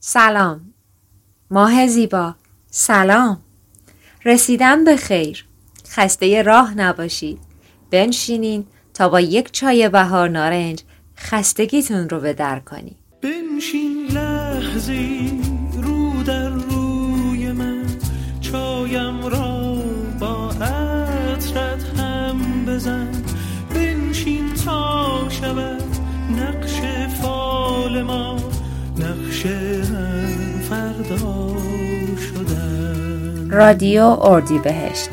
سلام. ماه زیبا. سلام. رسیدن به خیر. خسته راه نباشید بنشینین تا با یک چای بهار نارنج خستگیتون رو به در کنی. بنشین لحظی رادیو اردی بهشت.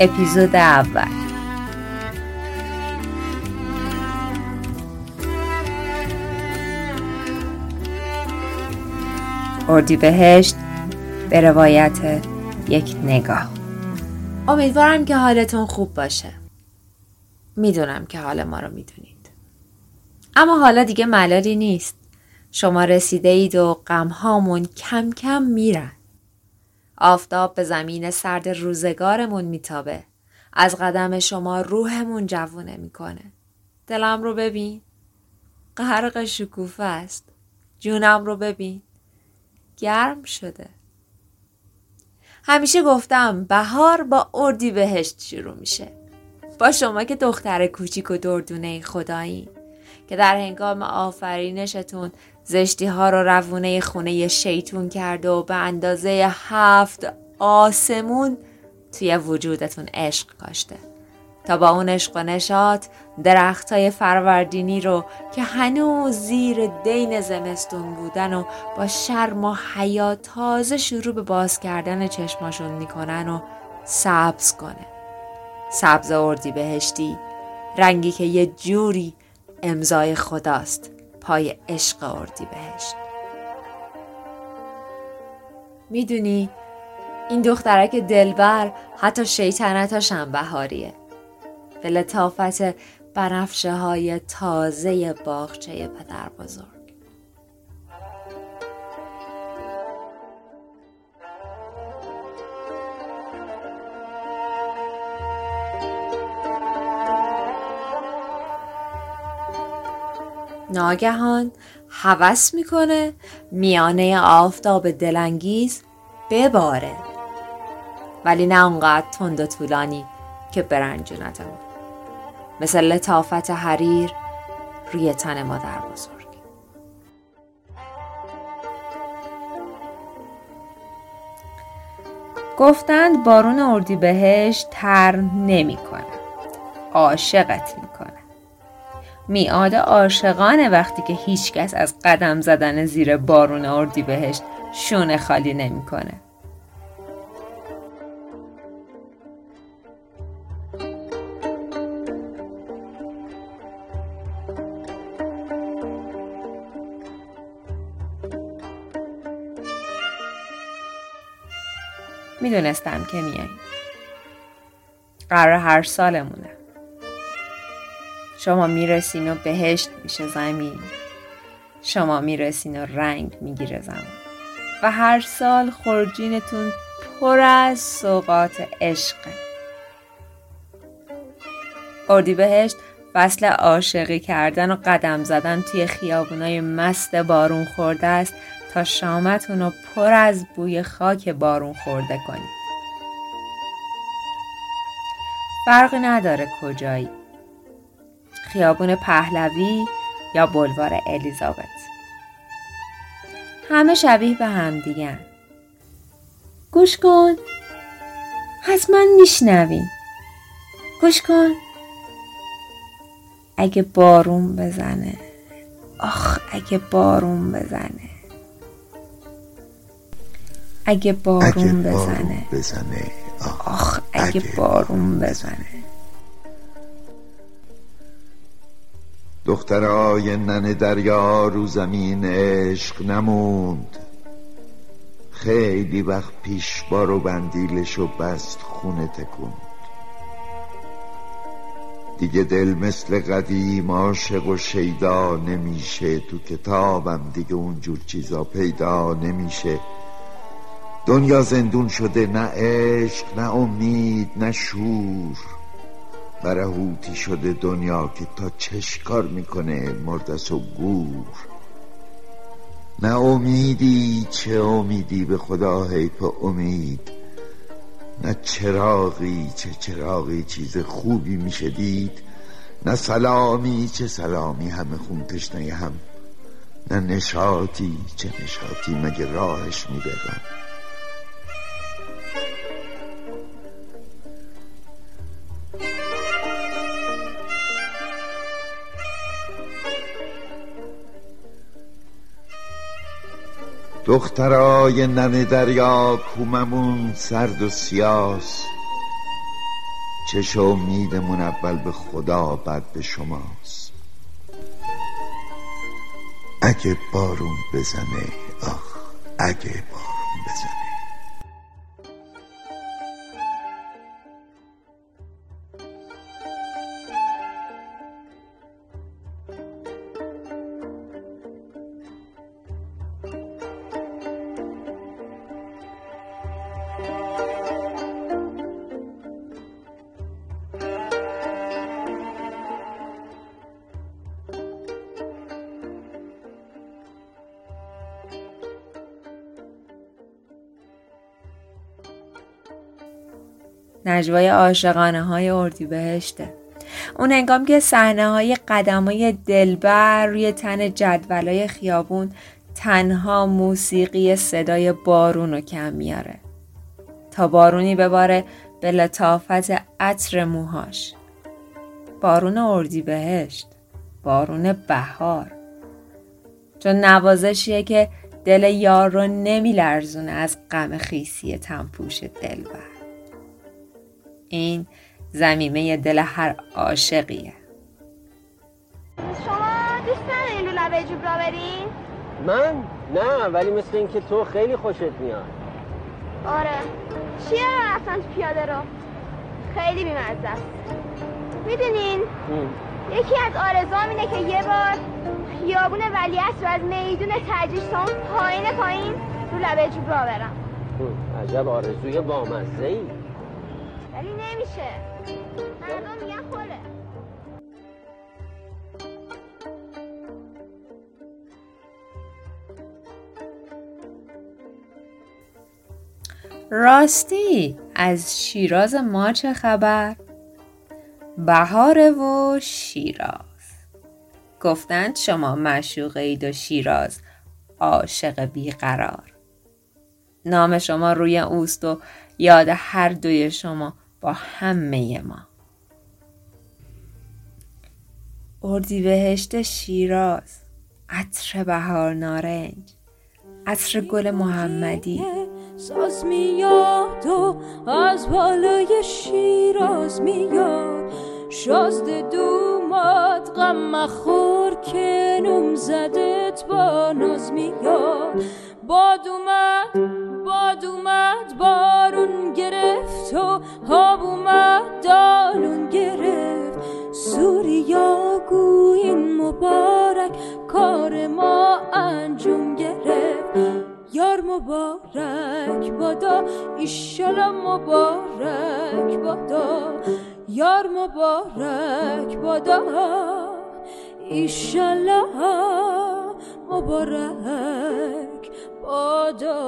اپیزود اول. اردی بهشت به روایت یک نگاه. امیدوارم که حالتون خوب باشه. می‌دونم که حال ما رو می‌دونید. اما حالا دیگه ملالی نیست. شما رسیده اید و غمهامون کم کم میرن. آفتاب به زمین سرد روزگارمون میتابه. از قدم شما روحمون جوونه می‌کنه. دلم رو ببین. غرق شکوفه است. جونم رو ببین. گرم شده. همیشه گفتم بهار با اردی بهشت شروع میشه. با شما که دختر کوچیک و دردونه خدایی. که در هنگام آفرینشتون زشتی ها رو روونه خونه شیطون کرده و به اندازه هفت آسمون توی وجودتون عشق کاشته. تا با اون عشق و نشات درخت های فروردینی رو که هنوز زیر دین زمستون بودن و با شرم و حیا تازه شروع به باز کردن چشماشون می‌کنن و سبز کنه. سبز اردی بهشتی رنگی که یه جوری امضای خداست. پای عشق اردی بهشت می‌دونی این دخترک دلبر حتی شیطنتاش هم بهاریه. به لطافت بنفشه های تازه باغچه پدر بزرگ ناگهان هوس می‌کنه میانه آفتاب دلانگیز بباره. ولی نه اونقدر تند و طولانی که برنجونتمون. مثل لطافت حریر روی تن مادر بزرگ. گفتند بارون اردی بهش تر نمی‌کنه. عاشقت میعاد عاشقانه وقتی که هیچکس از قدم زدن زیر بارون اردی بهشت شونه خالی نمی‌کنه. می‌دونستم که میای قرار هر سالمونه شما می‌رسین و بهشت میشه زمین. شما می‌رسین و رنگ می‌گیره زمان. و هر سال خورجینتون پر از سوقات عشقه. اردی بهشت فصل عاشقی کردن و قدم زدن توی خیابونای مست بارون خورده است تا شامتون رو پر از بوی خاک بارون خورده کنید. فرقی نداره کجایی. خیابون پهلوی یا بلوار الیزابت. همه شبیه به هم دیگن گوش کن. حتما میشنوی. گوش کن. اگه بارون بزنه. آخ اگه بارون بزنه. اگه بارون بزنه. بزنه. آخ اگه بارون بزنه. دخترای نن دریا رو زمین عشق نموند. خیلی وقت پیش بارو بندیلش و بست خونه تکوند. دیگه دل مثل قدیم عاشق و شیدا نمیشه. تو کتابم دیگه اونجور چیزا پیدا نمیشه. دنیا زندون شده نه عشق نه امید نه شور. برهوتی شده دنیا که تا چشکار می‌کنه مردس و گور؟ نه امیدی چه امیدی به خدا حیف امید؟ نه چراغی چه چراغی چیز خوبی میشه دید؟ نه سلامی چه سلامی همه خون تشنه هم؟ نه نشاطی چه نشاطی مگه راهش می‌برم دخترای ننه دریا کوممون سرد و سیاس. چش امیدمون اول به خدا بعد به شماست. اگه بارون بزنه آخ اگه بارون نجوای عاشقانه های اردی بهشته. اون انگام که صحنه های قدمای دلبر روی تن جدولای خیابون تنها موسیقی صدای بارون رو کم میاره. تا بارونی بباره به لطافت عطر موهاش. بارون اردی بهشت بارون بهار. چون نوازشیه که دل یار رو نمی لرزونه از غم خیسی تنپوش دلبر. این زمیمه دل هر عاشقیه. شما دوست ندارین رو لبه جوب را برین؟ من؟ نه ولی مثل اینکه تو خیلی خوشت میاد. آره. چیه رو رفتن تو پیاده رو؟ خیلی بیمزه است. می‌دونین؟ یکی از آرزوام اینه که یه بار خیابون ولیعصر رو از میدون تجریش تا اون پایین پایین رو لبه جوب را برم. عجب آرزوی بامزه ای ولی نمیشه. مردم میگن خوله راستی از شیراز ما چه خبر؟ بهاره و شیراز. گفتند شما مشوقه اید و شیراز عاشق بیقرار. نام شما روی اوست و یاد هر دوی شما با همه ما. اردی بهشت شیراز عطر بهار نارنج عطر گل محمدی. ساز میاد و از بالای شیراز میاد. شازده دومات غم مخور که نوم زدت با ناز میاد. باد اومد باد اومد بارون گرفت و هاب اومد دالون گرفت. سوریا گوین مبارک کار ما انجام گرفت. یار مبارک بادا ایشالا مبارک بادا. یار مبارک بادا. ایشالا مبارک بادا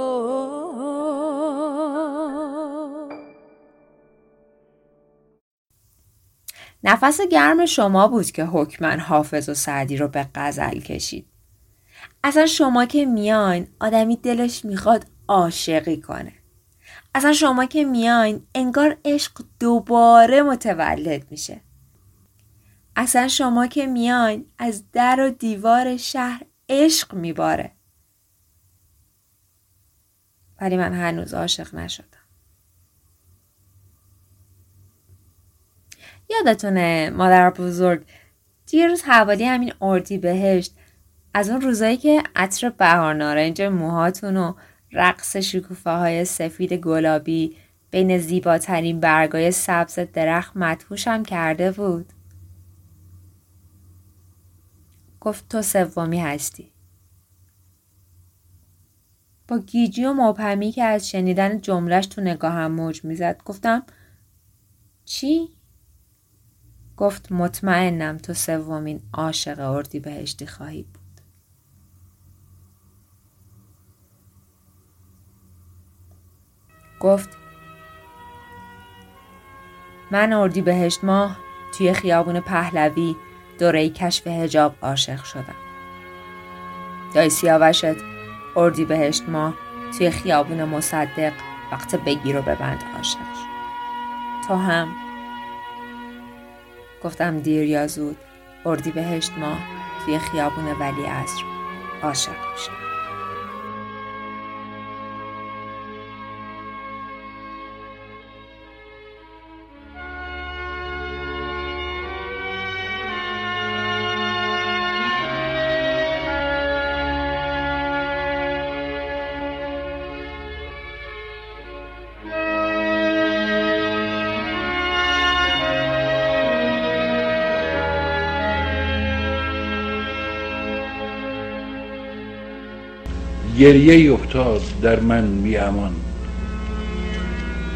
نفس گرم شما بود که حکمن حافظ و سعدی رو به غزل کشید. اصلا شما که میاین آدمی دلش می‌خواد عاشقی کنه. اصلا شما که میاین انگار عشق دوباره متولد میشه. اصلا شما که میاین از در و دیوار شهر عشق میباره. ولی من هنوز عاشق نشدم. یادتونه مادر بزرگ دیروز حوالی همین اردی بهشت از اون روزایی که عطر بهار نارنج موهاتون و رقص شکوفه های سفید گلابی بین زیباترین برگای سبز درخت مدهوشم کرده بود. گفت تو سومی هستی با گیجی و مبهمی که از شنیدن جملش تو نگاهم موج می‌زد گفتم چی؟ گفت مطمئنم تو سومین عاشق اردی بهشتی خواهی بود گفت من اردی بهشت ماه توی خیابون پهلوی دوره کشف هجاب عاشق شدم. دای سیاوشت اردی بهشت ماه توی خیابون مصدق وقت بگیر و ببند عاشق شد. تو هم گفتم دیر یا زود اردی بهشت ماه توی خیابون ولی عصر عاشق میشم گریه افتاد در من بی امان.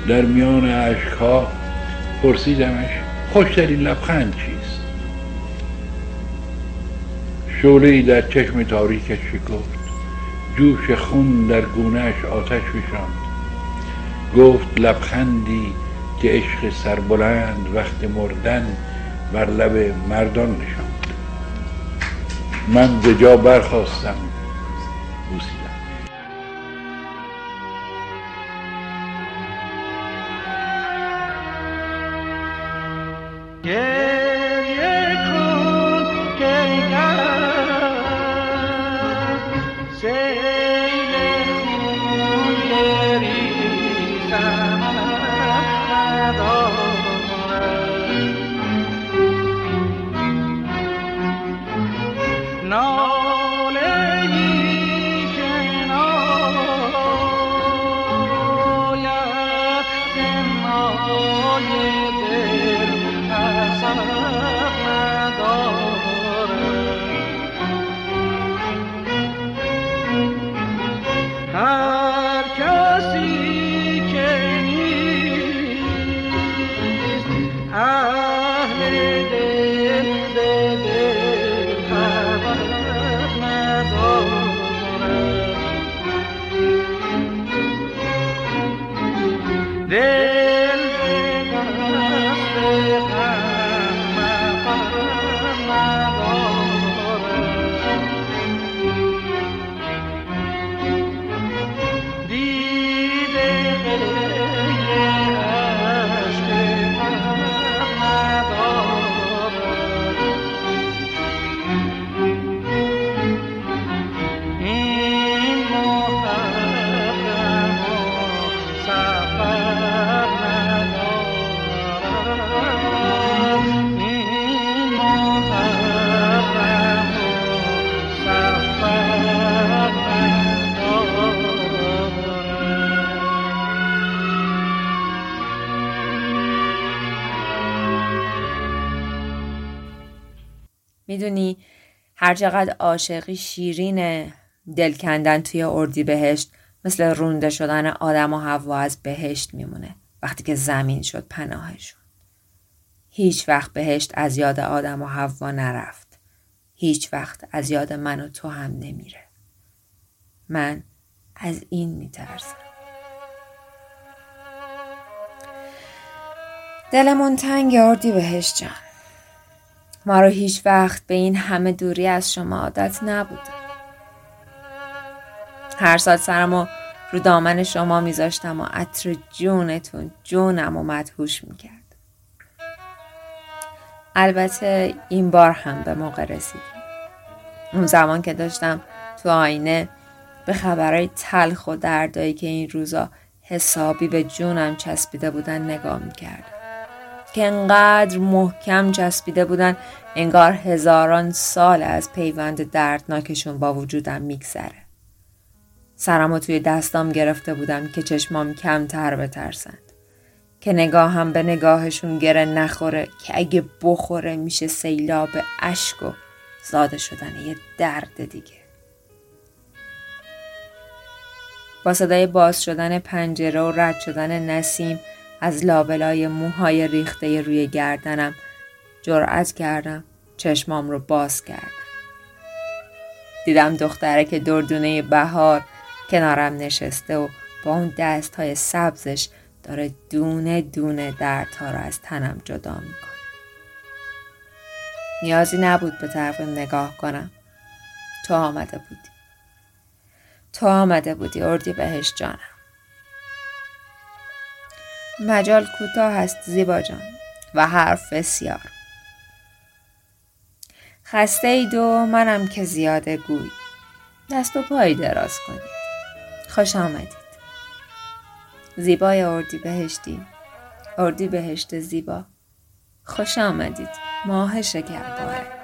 در میان اشکها پرسیدمش خوشترین لبخند چیست؟ شعله در چشم تاریکش شکفت جوش خون در گونهش آتش فشاند. گفت لبخندی که عشق سربلند وقت مردن بر لب مردان نشاند. من ز جا برخواستم بوسیدم گریه هر چقدر عاشقی شیرینه دل کندن توی اردی بهشت مثل رونده شدن آدم و حوا از بهشت میمونه. وقتی که زمین شد پناهشون. هیچ وقت بهشت از یاد آدم و حوا نرفت. هیچ وقت از یاد من و تو هم نمیره. من از این میترسم. دلمون تنگ اردی بهشت جان. ما رو هیچ وقت به این همه دوری از شما عادت نبوده. هر سال سرمو رو دامن شما میذاشتم و عطر جونتون جونم و مدهوش می‌کرد. البته این بار هم به موقع رسیدیم. اون زمان که داشتم تو آینه به خبرهای تلخ و دردایی که این روزا حسابی به جونم چسبیده بودن نگاه می‌کردم. که انقدر محکم چسبیده بودن انگار هزاران سال از پیوند دردناکشون با وجودم میگذره. سرمو توی دستام گرفته بودم که چشمام کمتر بترسند. که نگاهم به نگاهشون گره نخوره که اگه بخوره میشه سیلاب اشک و زاده شدن یه درد دیگه. با صدای باز شدن پنجره و رد شدن نسیم از لابلای موهای ریخته روی گردنم جرأت کردم چشمام رو باز کردم. دیدم دختره که دردونه بهار کنارم نشسته و با اون دست های سبزش داره دونه دونه دردها رو از تنم جدا می‌کنه. نیازی نبود به طرفم نگاه کنم. تو آمده بودی. تو آمده بودی اردی بهش جانم. مجال کوتاه است زیبا جان. و حرف بسیار. خسته اید و منم که زیاده گوی. دست و پایی دراز کنید. خوش آمدید. زیبای اردی بهشتی. اردی بهشت زیبا. خوش آمدید. ماه شکرباره.